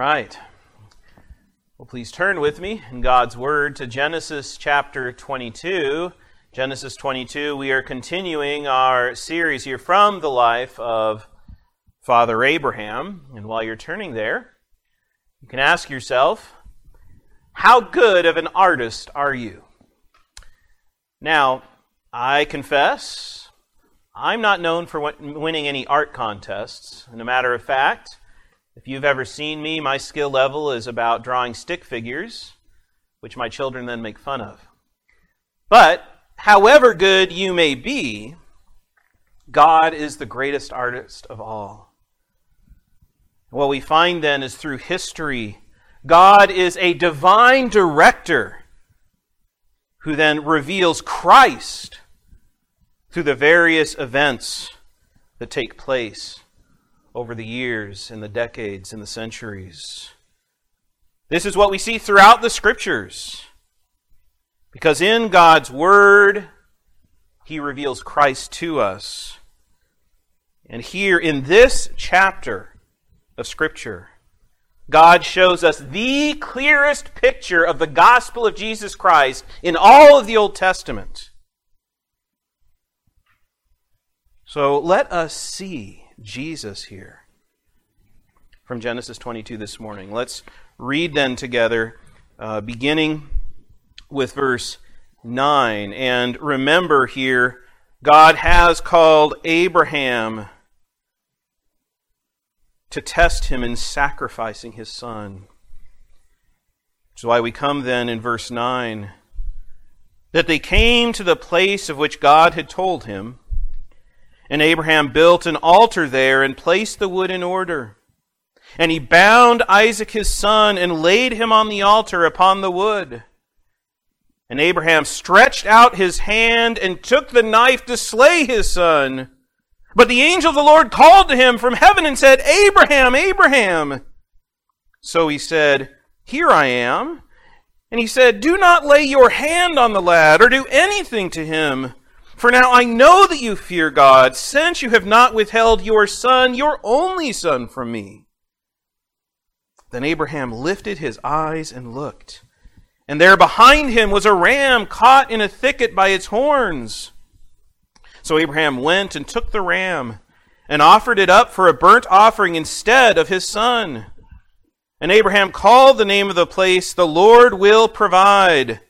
right. Well, please turn with me in God's Word to Genesis chapter 22. Genesis 22, we are continuing our series here from the life of Father Abraham. And while you're turning there, you can ask yourself, how good of an artist are you? Now, I confess, I'm not known for winning any art contests. And a matter of fact, if you've ever seen me, my skill level is about drawing stick figures, which my children then make fun of. But, however good you may be, God is the greatest artist of all. What we find then is through history, God is a divine director who then reveals Christ through the various events that take place over the years and the decades and the centuries. This is what we see throughout the scriptures. Because in God's Word, He reveals Christ to us. And here in this chapter of Scripture, God shows us the clearest picture of the gospel of Jesus Christ in all of the Old Testament. So let us see Jesus here from Genesis 22 this morning. Let's read then together, uh, beginning with verse 9. And remember here, God has called Abraham to test him in sacrificing his son. Which is why we come then in verse 9 that they came to the place of which God had told him. And Abraham built an altar there and placed the wood in order. And he bound Isaac his son and laid him on the altar upon the wood. And Abraham stretched out his hand and took the knife to slay his son. But the angel of the Lord called to him from heaven and said, Abraham, Abraham. So he said, Here I am. And he said, Do not lay your hand on the lad or do anything to him. For now I know that you fear God, since you have not withheld your son, your only son, from me. Then Abraham lifted his eyes and looked, and there behind him was a ram caught in a thicket by its horns. So Abraham went and took the ram and offered it up for a burnt offering instead of his son. And Abraham called the name of the place, The Lord will provide.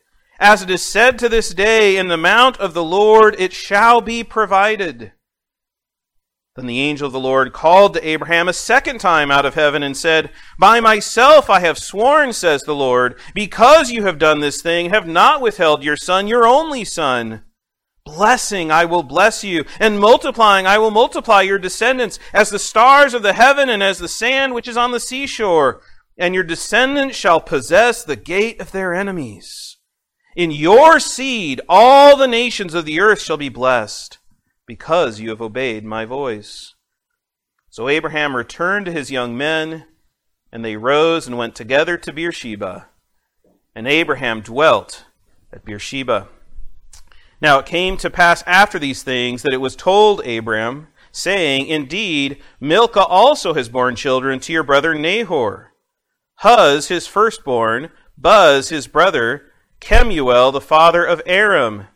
As it is said to this day, in the mount of the Lord it shall be provided. Then the angel of the Lord called to Abraham a second time out of heaven and said, By myself I have sworn, says the Lord, because you have done this thing, have not withheld your son, your only son. Blessing I will bless you, and multiplying I will multiply your descendants as the stars of the heaven and as the sand which is on the seashore. And your descendants shall possess the gate of their enemies. In your seed all the nations of the earth shall be blessed, because you have obeyed my voice. So Abraham returned to his young men, and they rose and went together to Beersheba. And Abraham dwelt at Beersheba. Now it came to pass after these things that it was told Abram, saying, Indeed, Milcah also has borne children to your brother Nahor. Huz, his firstborn, Buz, his brother, Kemuel, the father of Aram,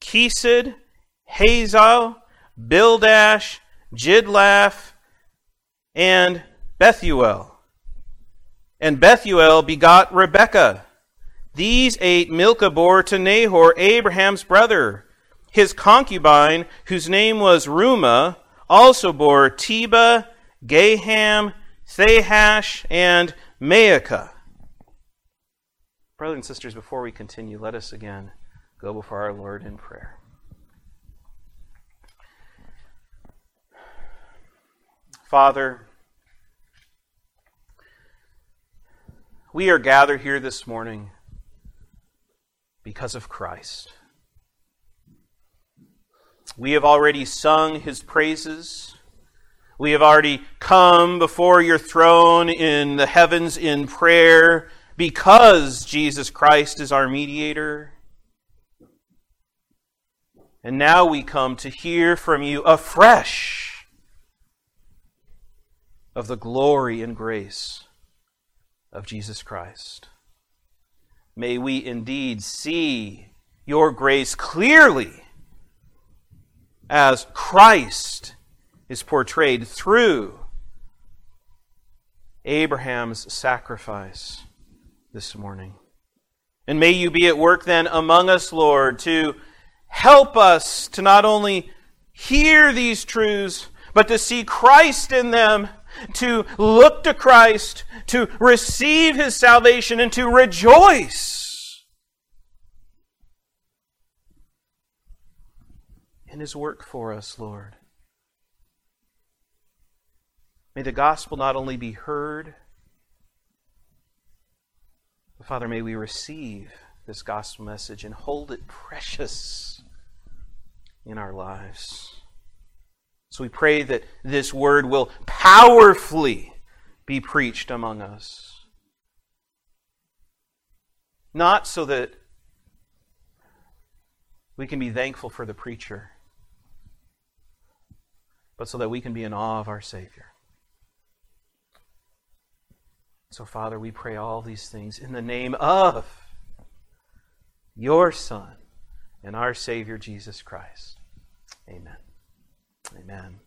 Kesed, Hazo, Pildash, Jidlaph, and Bethuel. And Bethuel begot Rebekah. These eight Milcah bore to Nahor, Abraham's brother. His concubine, whose name was Reumah, also bore Tebah, Gaham, Thahash, and Maacah. Brothers and sisters, before we continue, let us again go before our Lord in prayer. Father, we are gathered here this morning because of Christ. We have already sung his praises. We have already come before your throne in the heavens in prayer because Jesus Christ is our mediator. And now we come to hear from you afresh of the glory and grace of Jesus Christ. May we indeed see your grace clearly as Christ is portrayed through Abraham's sacrifice this morning. And may you be at work then among us, Lord, to help us to not only hear these truths, but to see Christ in them, to look to Christ, to receive his salvation, and to rejoice in his work for us, Lord. May the gospel not only be heard, Father, may we receive this gospel message and hold it precious in our lives. So we pray that this word will powerfully be preached among us. Not so that we can be thankful for the preacher, but so that we can be in awe of our Savior. So, Father, we pray all these things in the name of your Son and our Savior, Jesus Christ. Amen. Amen.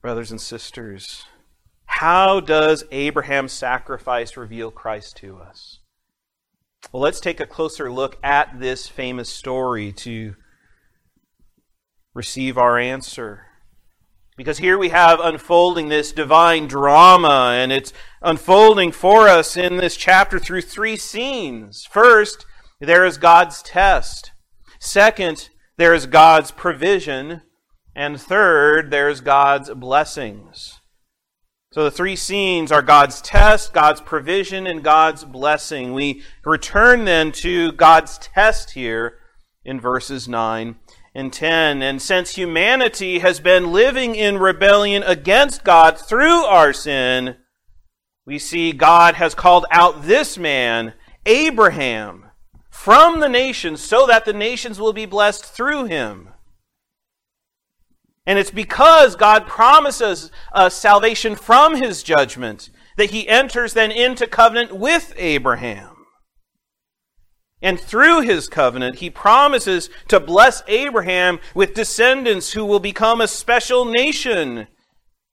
Brothers and sisters, how does Abraham's sacrifice reveal Christ to us? Well, let's take a closer look at this famous story to receive our answer. Because here we have unfolding this divine drama, and it's unfolding for us in this chapter through three scenes. First, there is God's test. Second, there is God's provision. And third, there's God's blessings. So the three scenes are God's test, God's provision, and God's blessing. We return then to God's test here in verses 9 and 10. And since humanity has been living in rebellion against God through our sin, we see God has called out this man, Abraham, from the nations so that the nations will be blessed through him. And it's because God promises us salvation from his judgment that he enters then into covenant with Abraham. And through his covenant, he promises to bless Abraham with descendants who will become a special nation.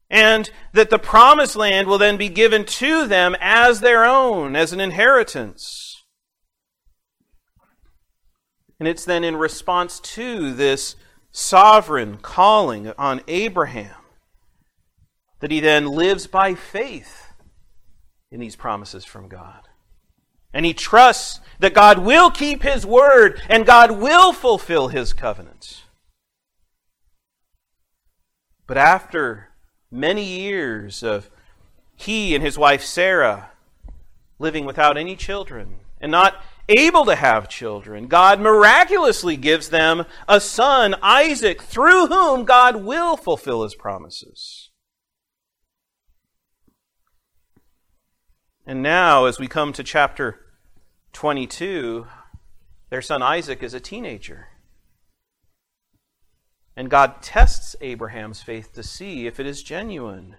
And that the promised land will then be given to them as their own, as an inheritance. And it's then in response to this sovereign calling on Abraham that he then lives by faith in these promises from God. And he trusts that God will keep his word and God will fulfill his covenants. But after many years of he and his wife Sarah living without any children and not able to have children, God miraculously gives them a son, Isaac, through whom God will fulfill his promises. And now, as we come to chapter 22, their son Isaac is a teenager. And God tests Abraham's faith to see if it is genuine.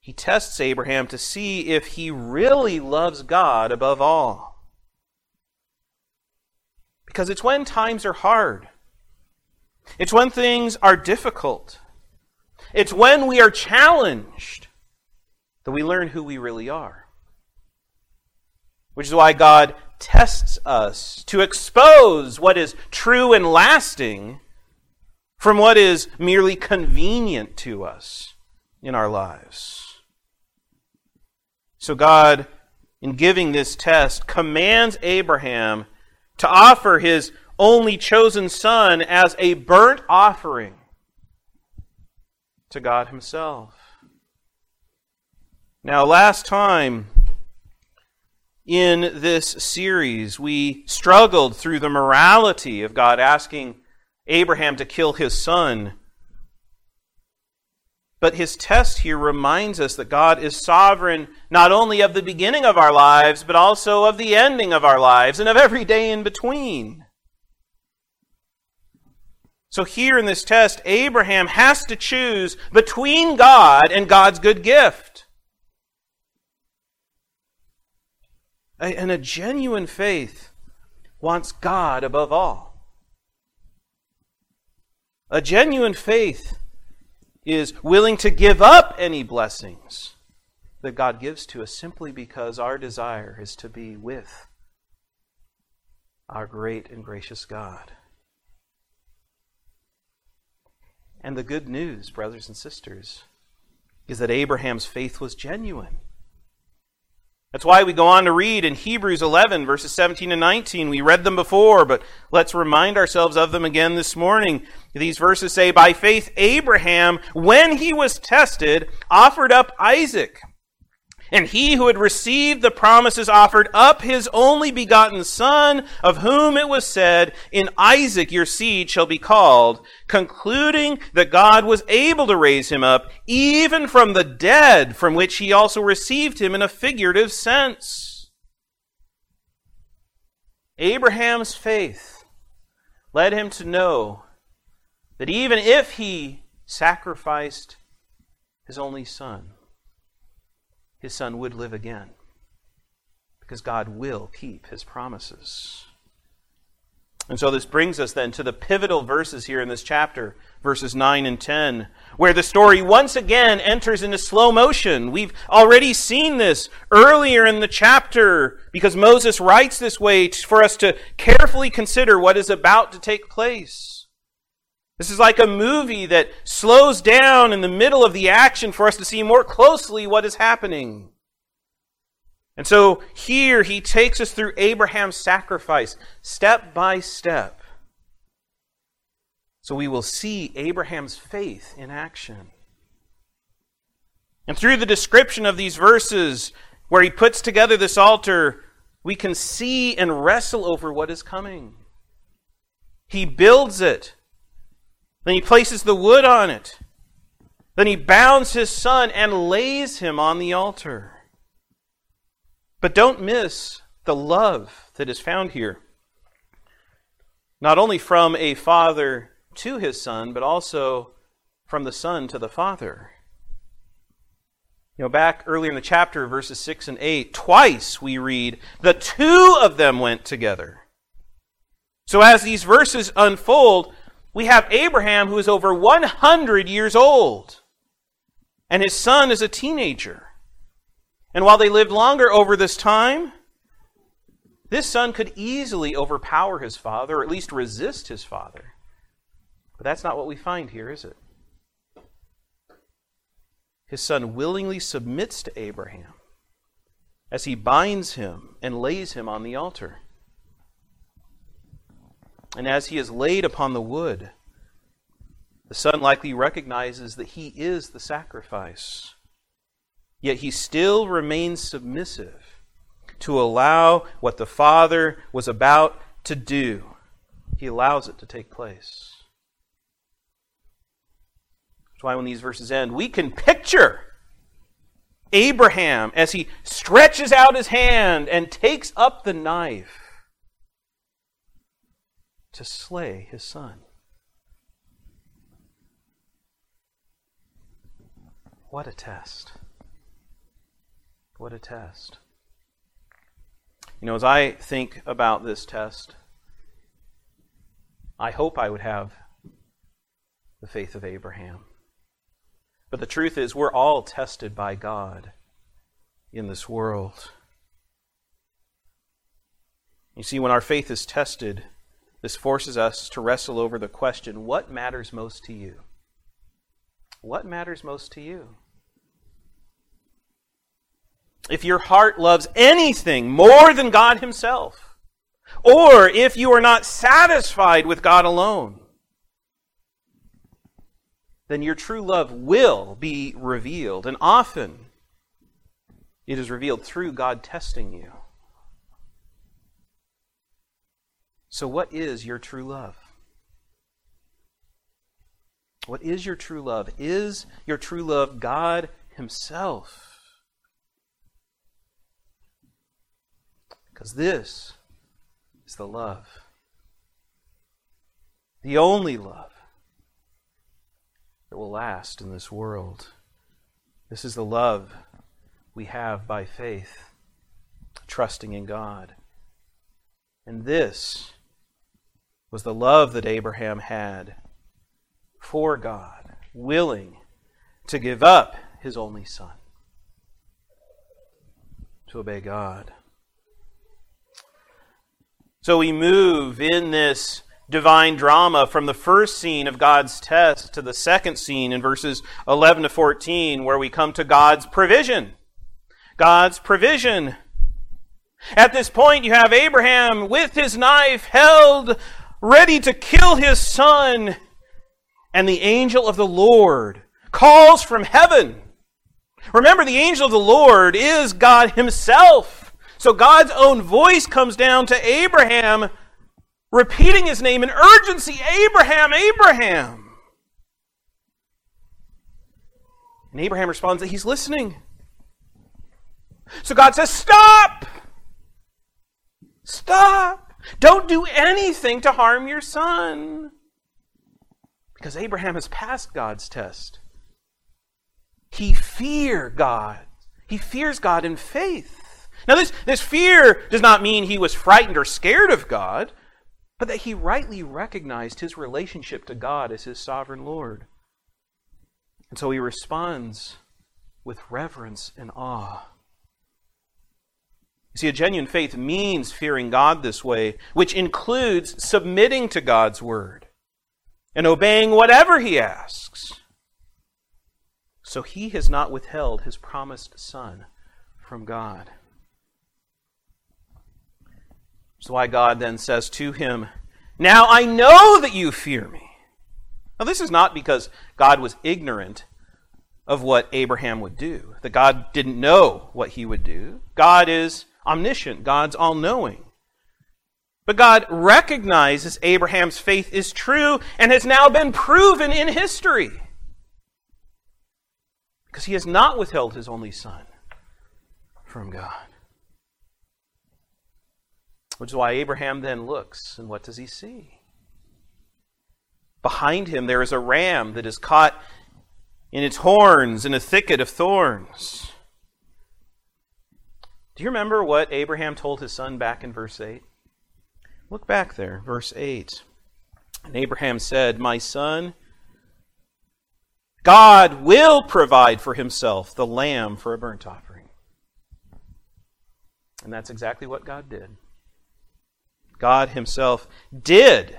He tests Abraham to see if he really loves God above all. Because it's when times are hard, it's when things are difficult, it's when we are challenged that we learn who we really are which is why God tests us to expose what is true and lasting from what is merely convenient to us in our lives. So, God, in giving this test, commands Abraham to offer his only chosen son as a burnt offering to God Himself. Now, last time in this series, we struggled through the morality of God asking Abraham to kill his son. But his test here reminds us that God is sovereign not only of the beginning of our lives, but also of the ending of our lives and of every day in between. So, here in this test, Abraham has to choose between God and God's good gift. And a genuine faith wants God above all. A genuine faith is willing to give up any blessings that God gives to us simply because our desire is to be with our great and gracious God. And the good news, brothers and sisters, is that Abraham's faith was genuine. That's why we go on to read in Hebrews 11, verses 17 and 19. We read them before, but let's remind ourselves of them again this morning. These verses say, By faith, Abraham, when he was tested, offered up Isaac. And he who had received the promises offered up his only begotten son, of whom it was said, In Isaac your seed shall be called, concluding that God was able to raise him up, even from the dead, from which he also received him in a figurative sense. Abraham's faith led him to know that even if he sacrificed his only son, his son would live again. Because God will keep his promises. And so this brings us then to the pivotal verses here in this chapter, verses 9 and 10, where the story once again enters into slow motion. We've already seen this earlier in the chapter because Moses writes this way for us to carefully consider what is about to take place. This is like a movie that slows down in the middle of the action for us to see more closely what is happening. And so here he takes us through Abraham's sacrifice, step by step. So we will see Abraham's faith in action. And through the description of these verses, where he puts together this altar, we can see and wrestle over what is coming. He builds it then he places the wood on it. Then he bounds his son and lays him on the altar. But don't miss the love that is found here. Not only from a father to his son, but also from the son to the father. You know, back earlier in the chapter, verses 6 and 8, twice we read, the two of them went together. So as these verses unfold, we have Abraham who is over 100 years old, and his son is a teenager. And while they lived longer over this time, this son could easily overpower his father, or at least resist his father. But that's not what we find here, is it? His son willingly submits to Abraham as he binds him and lays him on the altar. And as he is laid upon the wood, the son likely recognizes that he is the sacrifice. Yet he still remains submissive to allow what the Father was about to do. He allows it to take place. That's why when these verses end, we can picture Abraham as he stretches out his hand and takes up the knife to slay his son. What a test. What a test. You know, as I think about this test, I hope I would have the faith of Abraham. But the truth is, we're all tested by God in this world. You see, when our faith is tested, this forces us to wrestle over the question what matters most to you? What matters most to you? If your heart loves anything more than God Himself, or if you are not satisfied with God alone, then your true love will be revealed. And often it is revealed through God testing you. So, what is your true love? What is your true love? Is your true love God Himself? Because this is the love, the only love that will last in this world. This is the love we have by faith trusting in God. And this was the love that Abraham had for God, willing to give up his only son to obey God. So we move in this divine drama from the first scene of God's test to the second scene in verses 11 to 14, where we come to God's provision. God's provision. At this point, you have Abraham with his knife held, ready to kill his son, and the angel of the Lord calls from heaven. Remember, the angel of the Lord is God Himself. So God's own voice comes down to Abraham, repeating his name in urgency Abraham, Abraham. And Abraham responds that he's listening. So God says, Stop! Stop! Don't do anything to harm your son. Because Abraham has passed God's test. He fear God. He fears God in faith. Now, this, this fear does not mean he was frightened or scared of God, but that he rightly recognized his relationship to God as his sovereign Lord. And so he responds with reverence and awe. See, a genuine faith means fearing God this way, which includes submitting to God's word and obeying whatever he asks. So he has not withheld his promised son from God. So why God then says to him, Now I know that you fear me. Now, this is not because God was ignorant of what Abraham would do, that God didn't know what he would do. God is omniscient, God's all knowing. But God recognizes Abraham's faith is true and has now been proven in history because he has not withheld his only son from God. Which is why Abraham then looks, and what does he see? Behind him there is a ram that is caught in its horns in a thicket of thorns. Do you remember what Abraham told his son back in verse 8? Look back there, verse 8. And Abraham said, My son, God will provide for himself the lamb for a burnt offering. And that's exactly what God did. God himself did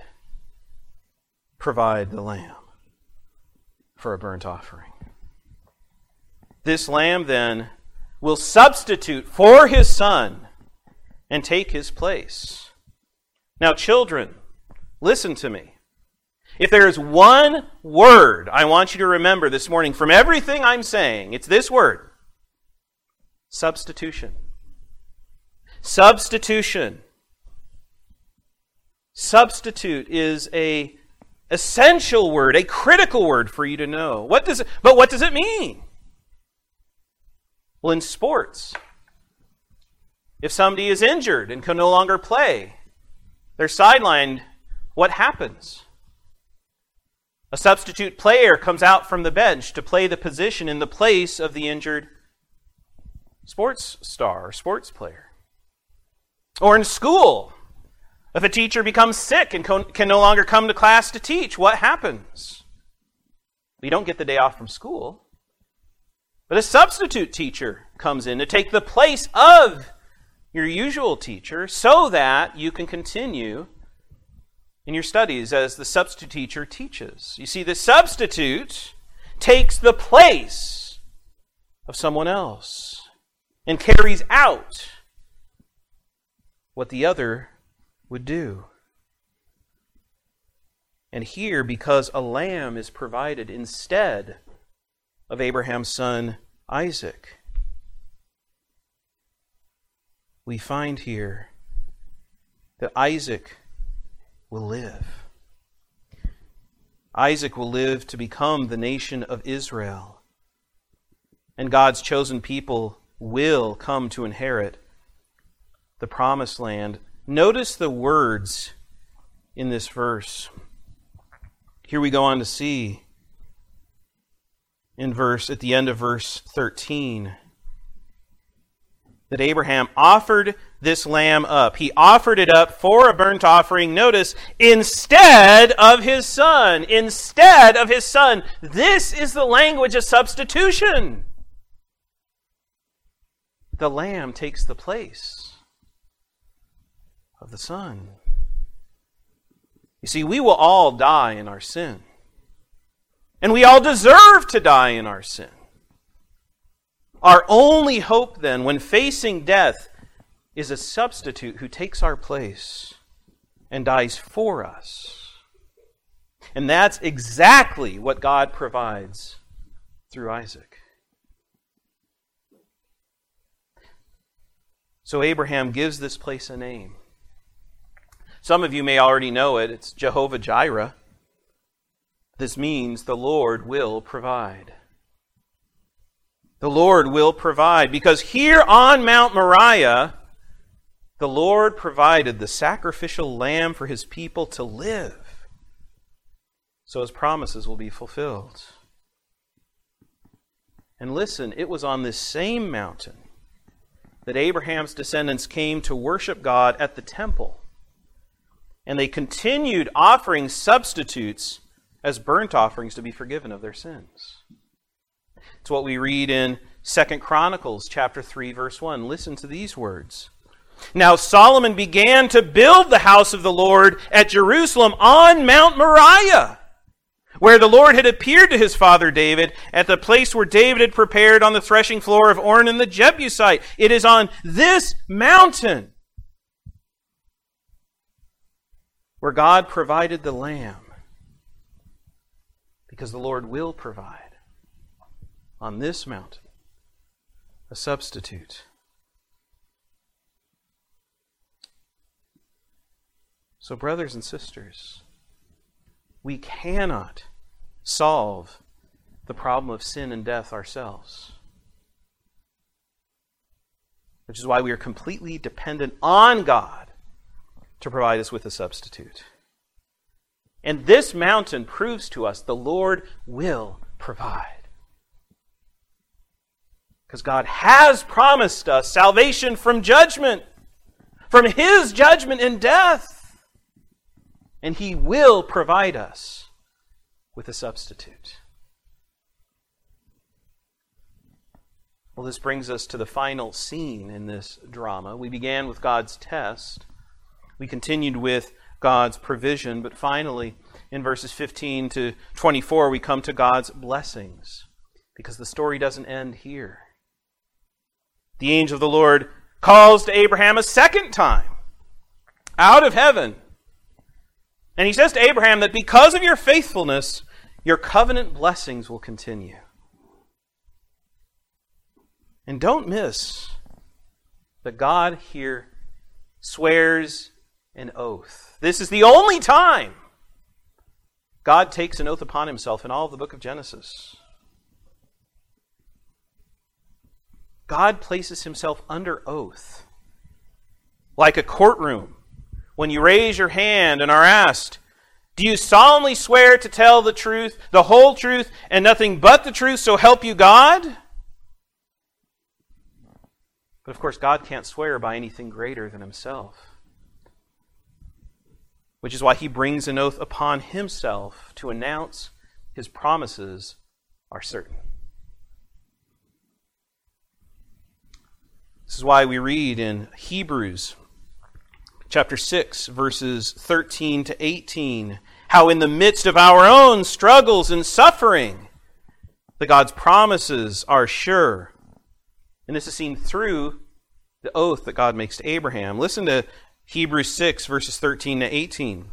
provide the lamb for a burnt offering. This lamb then will substitute for his son and take his place. Now, children, listen to me. If there is one word I want you to remember this morning from everything I'm saying, it's this word substitution. Substitution. Substitute is a essential word, a critical word for you to know. What does it, but what does it mean? Well, in sports, if somebody is injured and can no longer play, they're sidelined, what happens? A substitute player comes out from the bench to play the position in the place of the injured sports star or sports player. Or in school, if a teacher becomes sick and can no longer come to class to teach, what happens? We don't get the day off from school. But a substitute teacher comes in to take the place of your usual teacher so that you can continue in your studies as the substitute teacher teaches. You see, the substitute takes the place of someone else and carries out what the other would do. And here, because a lamb is provided instead of Abraham's son Isaac, we find here that Isaac will live. Isaac will live to become the nation of Israel. And God's chosen people will come to inherit the promised land. Notice the words in this verse. Here we go on to see in verse at the end of verse 13 that Abraham offered this lamb up. He offered it up for a burnt offering, notice, instead of his son. Instead of his son. This is the language of substitution. The lamb takes the place of the son. You see, we will all die in our sin. And we all deserve to die in our sin. Our only hope, then, when facing death, is a substitute who takes our place and dies for us. And that's exactly what God provides through Isaac. So Abraham gives this place a name. Some of you may already know it. It's Jehovah Jireh. This means the Lord will provide. The Lord will provide. Because here on Mount Moriah, the Lord provided the sacrificial lamb for his people to live. So his promises will be fulfilled. And listen, it was on this same mountain that Abraham's descendants came to worship God at the temple. And they continued offering substitutes as burnt offerings to be forgiven of their sins. It's what we read in Second Chronicles chapter 3 verse 1. Listen to these words. Now Solomon began to build the house of the Lord at Jerusalem on Mount Moriah, where the Lord had appeared to his father David at the place where David had prepared on the threshing floor of Ornan the Jebusite. It is on this mountain where God provided the lamb because the Lord will provide on this mountain a substitute. So, brothers and sisters, we cannot solve the problem of sin and death ourselves. Which is why we are completely dependent on God to provide us with a substitute. And this mountain proves to us the Lord will provide. Because God has promised us salvation from judgment, from His judgment in death. And He will provide us with a substitute. Well, this brings us to the final scene in this drama. We began with God's test, we continued with God's provision, but finally, in verses 15 to 24, we come to God's blessings because the story doesn't end here the angel of the Lord calls to Abraham a second time out of heaven. And he says to Abraham that because of your faithfulness, your covenant blessings will continue. And don't miss that God here swears an oath. This is the only time God takes an oath upon himself in all of the book of Genesis. God places himself under oath. Like a courtroom, when you raise your hand and are asked, Do you solemnly swear to tell the truth, the whole truth, and nothing but the truth, so help you God? But of course, God can't swear by anything greater than himself. Which is why he brings an oath upon himself to announce his promises are certain. This is why we read in Hebrews chapter 6, verses 13 to 18, how in the midst of our own struggles and suffering, the God's promises are sure. And this is seen through the oath that God makes to Abraham. Listen to Hebrews 6, verses 13 to 18.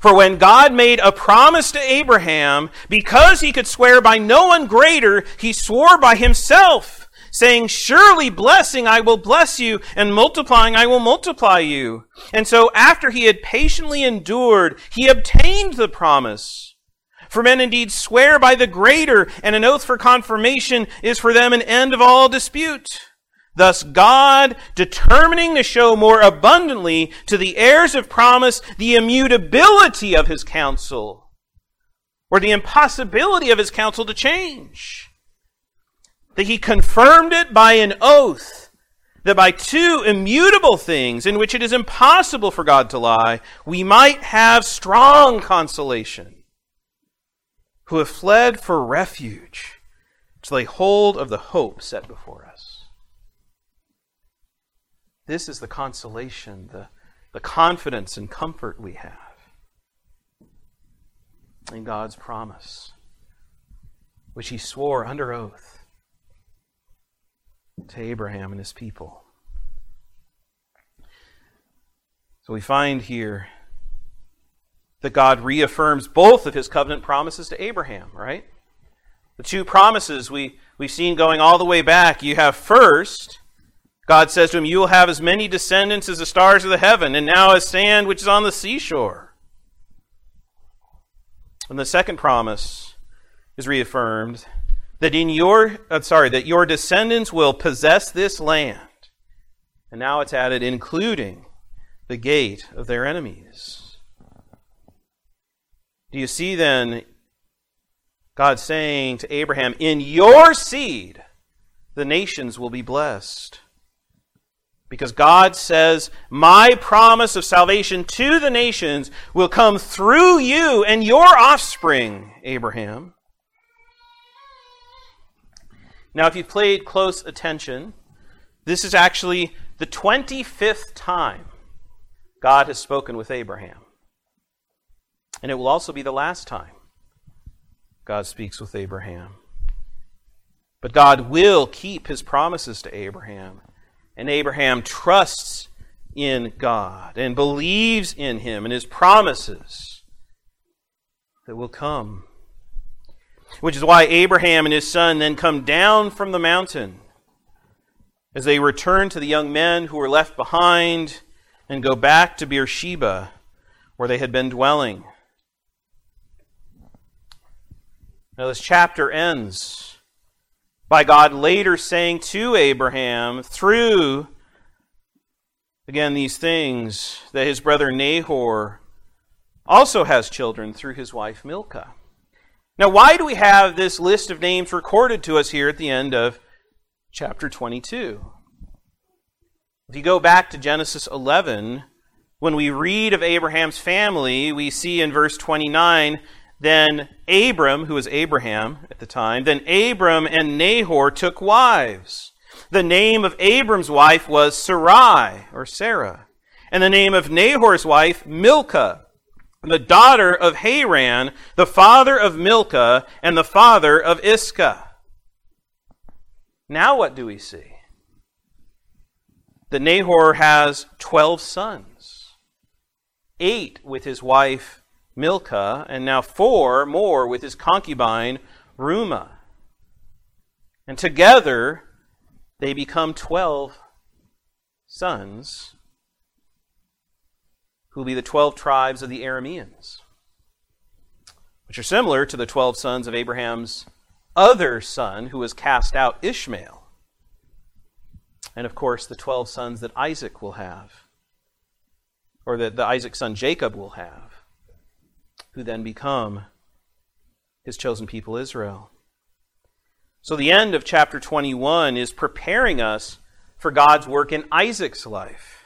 For when God made a promise to Abraham, because he could swear by no one greater, he swore by himself saying, Surely blessing I will bless you, and multiplying I will multiply you. And so after he had patiently endured, he obtained the promise. For men indeed swear by the greater, and an oath for confirmation is for them an end of all dispute. Thus God, determining to show more abundantly to the heirs of promise the immutability of his counsel, or the impossibility of his counsel to change that he confirmed it by an oath that by two immutable things in which it is impossible for God to lie, we might have strong consolation, who have fled for refuge to lay hold of the hope set before us. This is the consolation, the, the confidence and comfort we have in God's promise, which He swore under oath to Abraham and his people. So we find here that God reaffirms both of his covenant promises to Abraham, right? The two promises we, we've seen going all the way back. You have first, God says to him, You will have as many descendants as the stars of the heaven, and now as sand which is on the seashore. And the second promise is reaffirmed that in your uh, sorry that your descendants will possess this land. And now it's added including the gate of their enemies. Do you see then god saying to abraham in your seed the nations will be blessed because God says, My promise of salvation to the nations will come through you and your offspring, Abraham. Now, if you've played close attention, this is actually the 25th time God has spoken with Abraham. And it will also be the last time God speaks with Abraham. But God will keep his promises to Abraham. And Abraham trusts in God and believes in him and his promises that will come which is why Abraham and his son then come down from the mountain as they return to the young men who were left behind and go back to Beersheba, where they had been dwelling. Now, this chapter ends by God later saying to Abraham, through, again, these things, that his brother Nahor also has children through his wife Milcah. Now, why do we have this list of names recorded to us here at the end of chapter 22? If you go back to Genesis 11, when we read of Abraham's family, we see in verse 29 then Abram, who was Abraham at the time, then Abram and Nahor took wives. The name of Abram's wife was Sarai, or Sarah, and the name of Nahor's wife, Milcah the daughter of Haran, the father of Milcah, and the father of Iscah. Now, what do we see? That Nahor has 12 sons, eight with his wife Milcah, and now four more with his concubine Reumah. And together they become 12 sons who will be the 12 tribes of the Arameans, which are similar to the 12 sons of Abraham's other son who was cast out, Ishmael. And of course, the 12 sons that Isaac will have, or that the Isaac son Jacob will have, who then become his chosen people Israel. So the end of chapter 21 is preparing us for God's work in Isaac's life.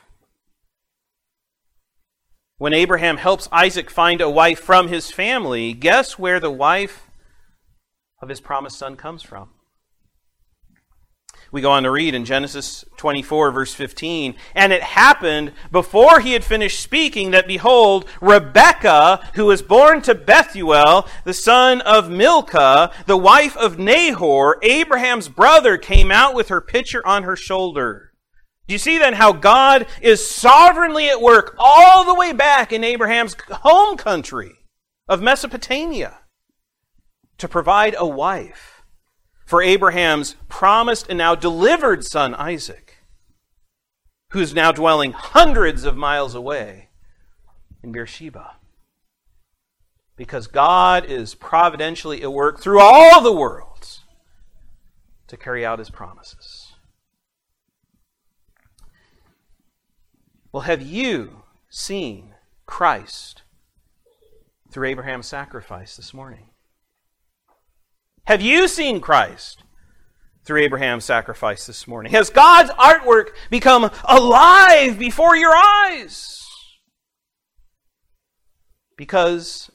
When Abraham helps Isaac find a wife from his family, guess where the wife of his promised son comes from? We go on to read in Genesis 24, verse 15. And it happened before he had finished speaking that, behold, Rebekah, who was born to Bethuel, the son of Milcah, the wife of Nahor, Abraham's brother, came out with her pitcher on her shoulder. Do you see then how God is sovereignly at work all the way back in Abraham's home country of Mesopotamia to provide a wife for Abraham's promised and now delivered son Isaac, who's now dwelling hundreds of miles away in Beersheba? Because God is providentially at work through all the worlds to carry out his promises. Well, have you seen Christ through Abraham's sacrifice this morning? Have you seen Christ through Abraham's sacrifice this morning? Has God's artwork become alive before your eyes? Because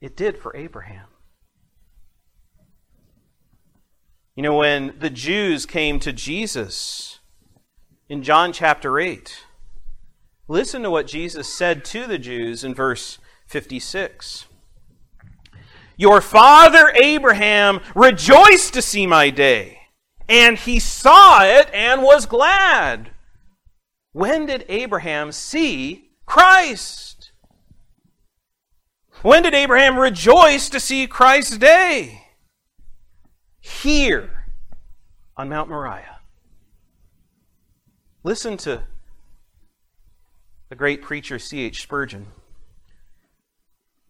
it did for Abraham. You know, when the Jews came to Jesus in John chapter 8, listen to what Jesus said to the Jews in verse 56. Your father Abraham rejoiced to see my day, and he saw it and was glad. When did Abraham see Christ? When did Abraham rejoice to see Christ's day? Here on Mount Moriah. Listen to the great preacher C.H. Spurgeon.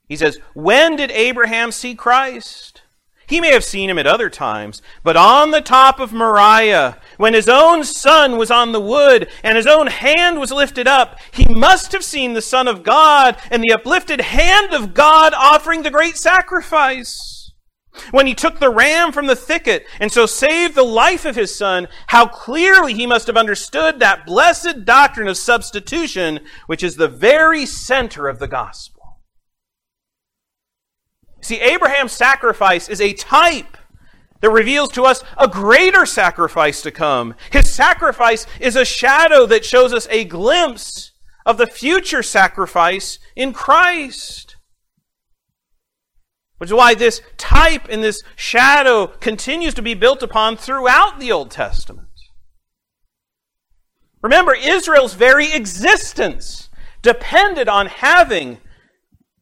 He says, When did Abraham see Christ? He may have seen him at other times, but on the top of Moriah, when his own son was on the wood and his own hand was lifted up, he must have seen the Son of God and the uplifted hand of God offering the great sacrifice. When he took the ram from the thicket and so saved the life of his son, how clearly he must have understood that blessed doctrine of substitution, which is the very center of the gospel. See, Abraham's sacrifice is a type that reveals to us a greater sacrifice to come. His sacrifice is a shadow that shows us a glimpse of the future sacrifice in Christ. Which is why this type and this shadow continues to be built upon throughout the Old Testament. Remember, Israel's very existence depended on having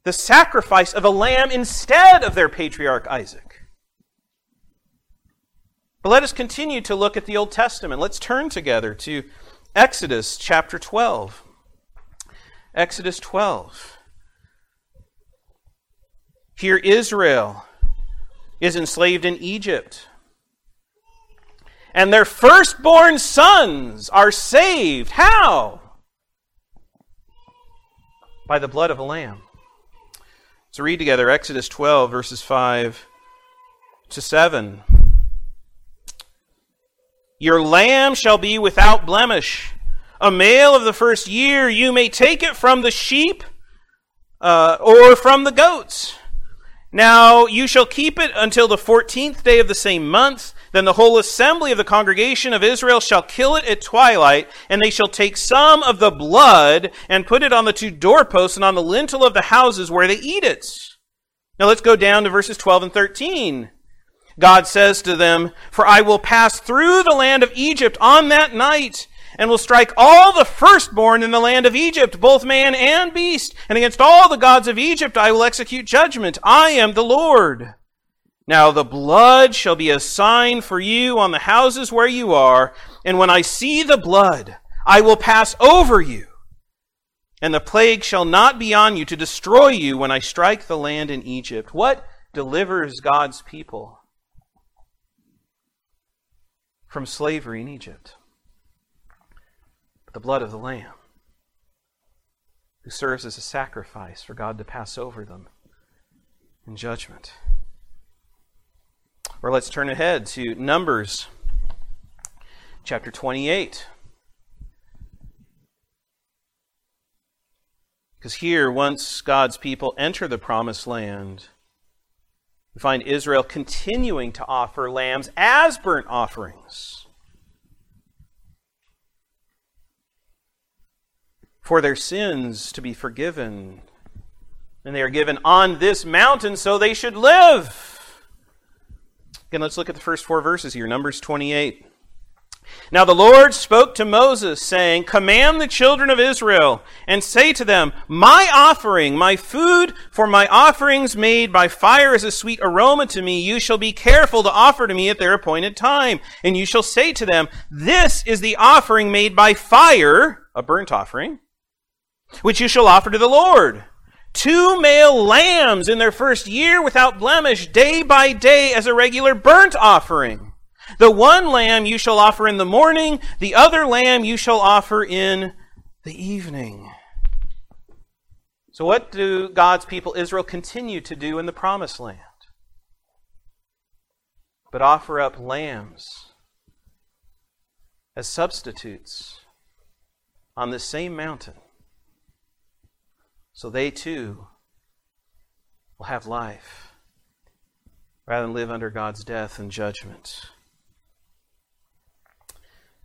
the sacrifice of a lamb instead of their patriarch Isaac. But let us continue to look at the Old Testament. Let's turn together to Exodus chapter 12. Exodus 12. Here, Israel is enslaved in Egypt. And their firstborn sons are saved. How? By the blood of a lamb. So read together Exodus 12, verses 5 to 7. Your lamb shall be without blemish. A male of the first year, you may take it from the sheep uh, or from the goats. Now you shall keep it until the fourteenth day of the same month. Then the whole assembly of the congregation of Israel shall kill it at twilight, and they shall take some of the blood and put it on the two doorposts and on the lintel of the houses where they eat it. Now let's go down to verses 12 and 13. God says to them, For I will pass through the land of Egypt on that night, and will strike all the firstborn in the land of Egypt, both man and beast, and against all the gods of Egypt I will execute judgment. I am the Lord. Now the blood shall be a sign for you on the houses where you are, and when I see the blood, I will pass over you. And the plague shall not be on you to destroy you when I strike the land in Egypt. What delivers God's people from slavery in Egypt? The blood of the Lamb, who serves as a sacrifice for God to pass over them in judgment. Or let's turn ahead to Numbers chapter 28. Because here, once God's people enter the promised land, we find Israel continuing to offer lambs as burnt offerings for their sins to be forgiven. And they are given on this mountain so they should live. Again, let's look at the first four verses here Numbers 28. Now the Lord spoke to Moses, saying, Command the children of Israel, and say to them, My offering, my food for my offerings made by fire is a sweet aroma to me. You shall be careful to offer to me at their appointed time. And you shall say to them, This is the offering made by fire, a burnt offering, which you shall offer to the Lord two male lambs in their first year without blemish, day by day as a regular burnt offering. The one lamb you shall offer in the morning, the other lamb you shall offer in the evening. So, what do God's people Israel continue to do in the promised land? But offer up lambs as substitutes on this same mountain so they too will have life rather than live under God's death and judgment.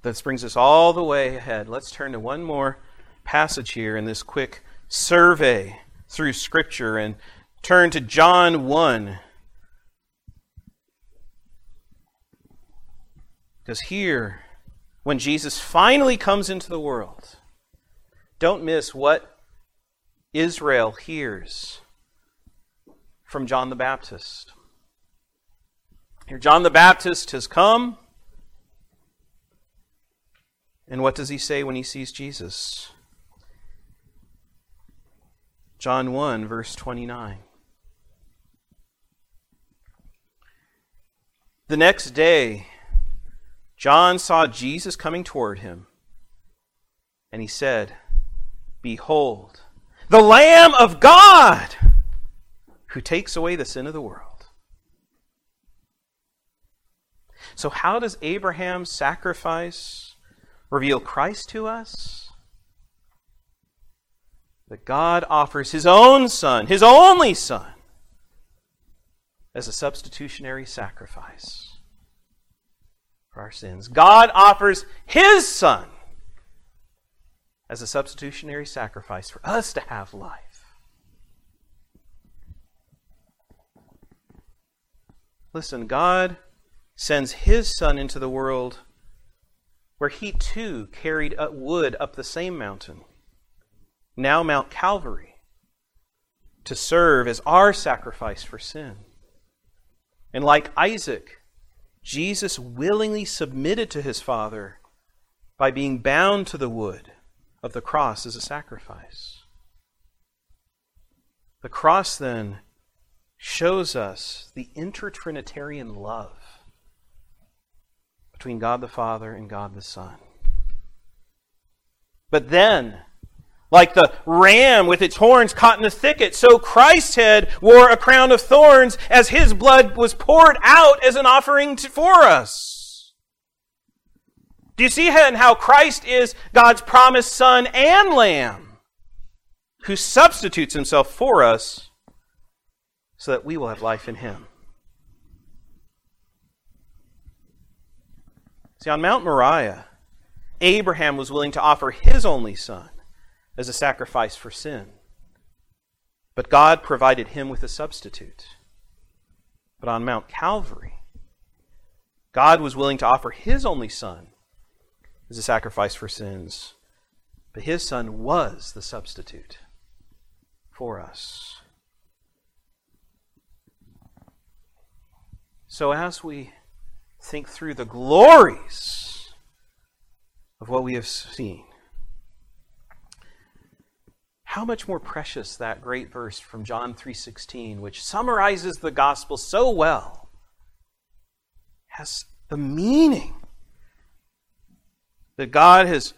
This brings us all the way ahead. Let's turn to one more passage here in this quick survey through Scripture and turn to John 1. Because here, when Jesus finally comes into the world, don't miss what Israel hears from John the Baptist. Here, John the Baptist has come. And what does he say when he sees Jesus? John 1, verse 29. The next day, John saw Jesus coming toward him, and he said, Behold, the Lamb of God who takes away the sin of the world. So, how does Abraham's sacrifice reveal Christ to us? That God offers his own Son, his only Son, as a substitutionary sacrifice for our sins. God offers his Son as a substitutionary sacrifice for us to have life. Listen, God sends his Son into the world where he too carried wood up the same mountain, now Mount Calvary, to serve as our sacrifice for sin. And like Isaac, Jesus willingly submitted to his Father by being bound to the wood of the cross as a sacrifice. The cross then shows us the intertrinitarian love between God the Father and God the Son. But then, like the ram with its horns caught in the thicket, so Christ's head wore a crown of thorns as his blood was poured out as an offering for us. Do you see how Christ is God's promised Son and Lamb who substitutes himself for us so that we will have life in him? See, on Mount Moriah, Abraham was willing to offer his only son as a sacrifice for sin. But God provided him with a substitute. But on Mount Calvary, God was willing to offer his only son as a sacrifice for sins. But his son was the substitute for us. So as we think through the glories of what we have seen, how much more precious that great verse from John 3:16 which summarizes the gospel so well has the meaning that God has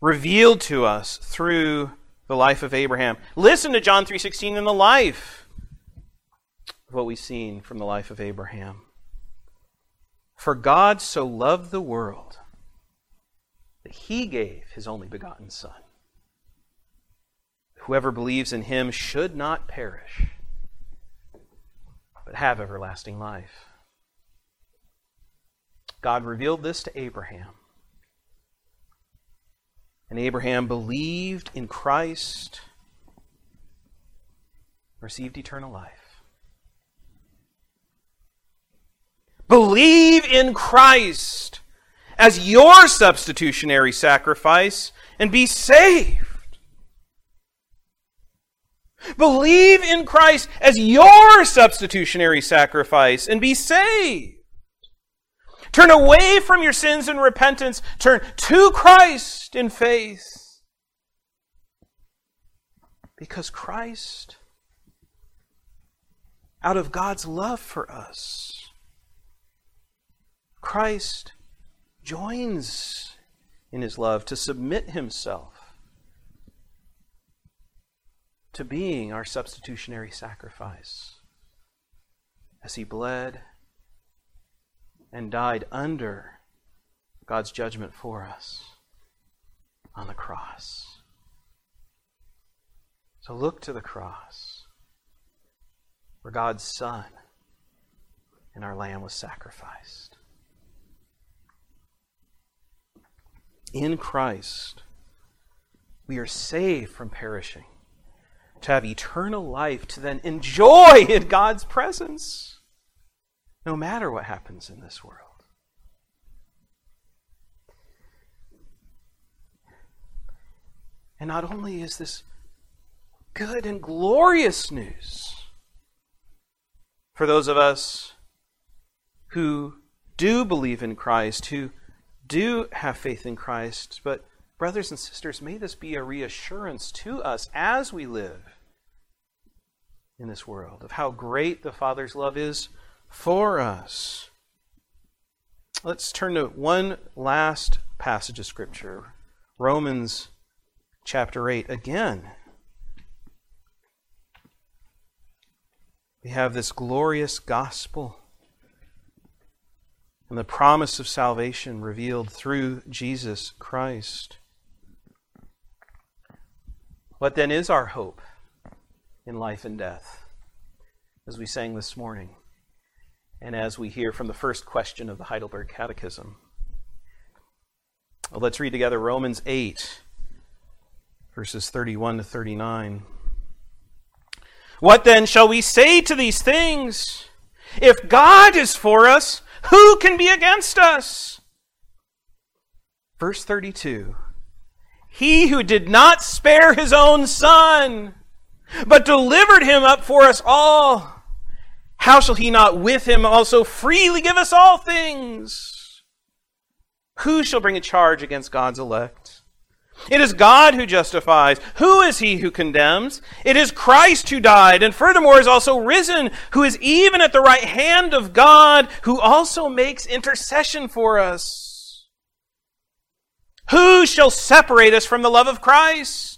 revealed to us through the life of Abraham. Listen to John 3:16 in the life of what we've seen from the life of Abraham. For God so loved the world that he gave his only begotten son. Whoever believes in him should not perish, but have everlasting life. God revealed this to Abraham and Abraham believed in Christ, received eternal life. Believe in Christ as your substitutionary sacrifice and be saved. Believe in Christ as your substitutionary sacrifice and be saved. Turn away from your sins in repentance. Turn to Christ in faith. Because Christ, out of God's love for us, Christ joins in his love to submit himself to being our substitutionary sacrifice as he bled and died under God's judgment for us on the cross. So look to the cross where God's Son and our Lamb was sacrificed. In Christ, we are saved from perishing, to have eternal life, to then enjoy in God's presence, no matter what happens in this world. And not only is this good and glorious news for those of us who do believe in Christ, who do have faith in Christ, but brothers and sisters, may this be a reassurance to us as we live in this world of how great the Father's love is for us. Let's turn to one last passage of Scripture Romans chapter 8 again. We have this glorious gospel and the promise of salvation revealed through Jesus Christ. What then is our hope in life and death? As we sang this morning, and as we hear from the first question of the Heidelberg Catechism. Well, let's read together Romans 8 verses 31 to 39. What then shall we say to these things? If God is for us, who can be against us? Verse 32 He who did not spare his own son, but delivered him up for us all, how shall he not with him also freely give us all things? Who shall bring a charge against God's elect? It is God who justifies. Who is he who condemns? It is Christ who died, and furthermore is also risen, who is even at the right hand of God, who also makes intercession for us. Who shall separate us from the love of Christ?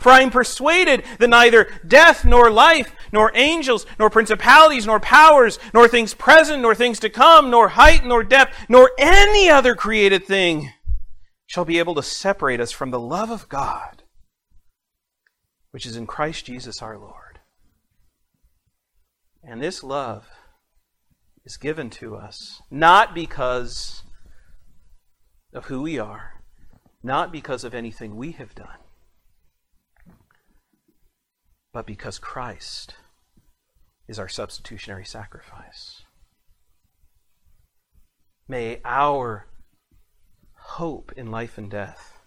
For I am persuaded that neither death, nor life, nor angels, nor principalities, nor powers, nor things present, nor things to come, nor height, nor depth, nor any other created thing shall be able to separate us from the love of God which is in Christ Jesus our Lord. And this love is given to us not because of who we are, not because of anything we have done, but because Christ is our substitutionary sacrifice. May our hope in life and death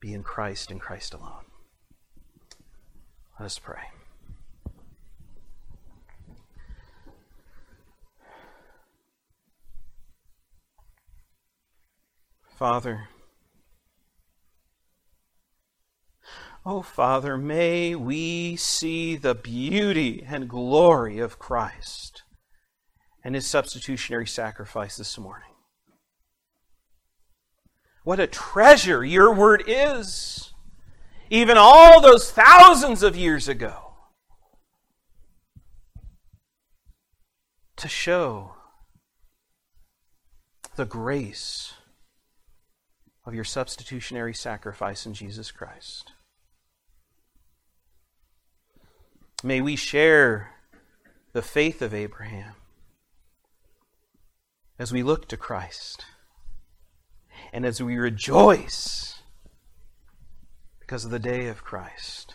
be in Christ and Christ alone. Let us pray. Father, oh Father, may we see the beauty and glory of Christ and his substitutionary sacrifice this morning. What a treasure your word is, even all those thousands of years ago, to show the grace of your substitutionary sacrifice in Jesus Christ. May we share the faith of Abraham as we look to Christ and as we rejoice because of the day of Christ,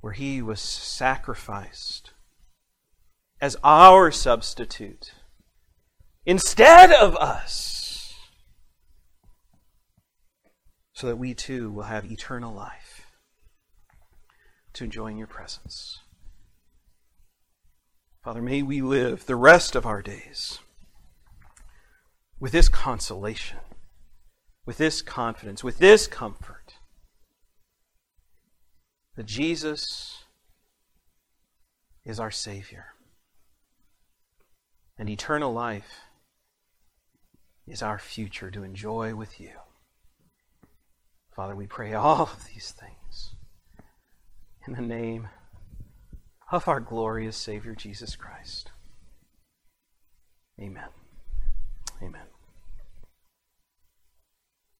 where he was sacrificed as our substitute instead of us, so that we too will have eternal life to enjoy in your presence. Father, may we live the rest of our days with this consolation, with this confidence, with this comfort that Jesus is our Savior. And eternal life is our future to enjoy with you. Father, we pray all of these things in the name of our glorious Savior, Jesus Christ. Amen. Amen.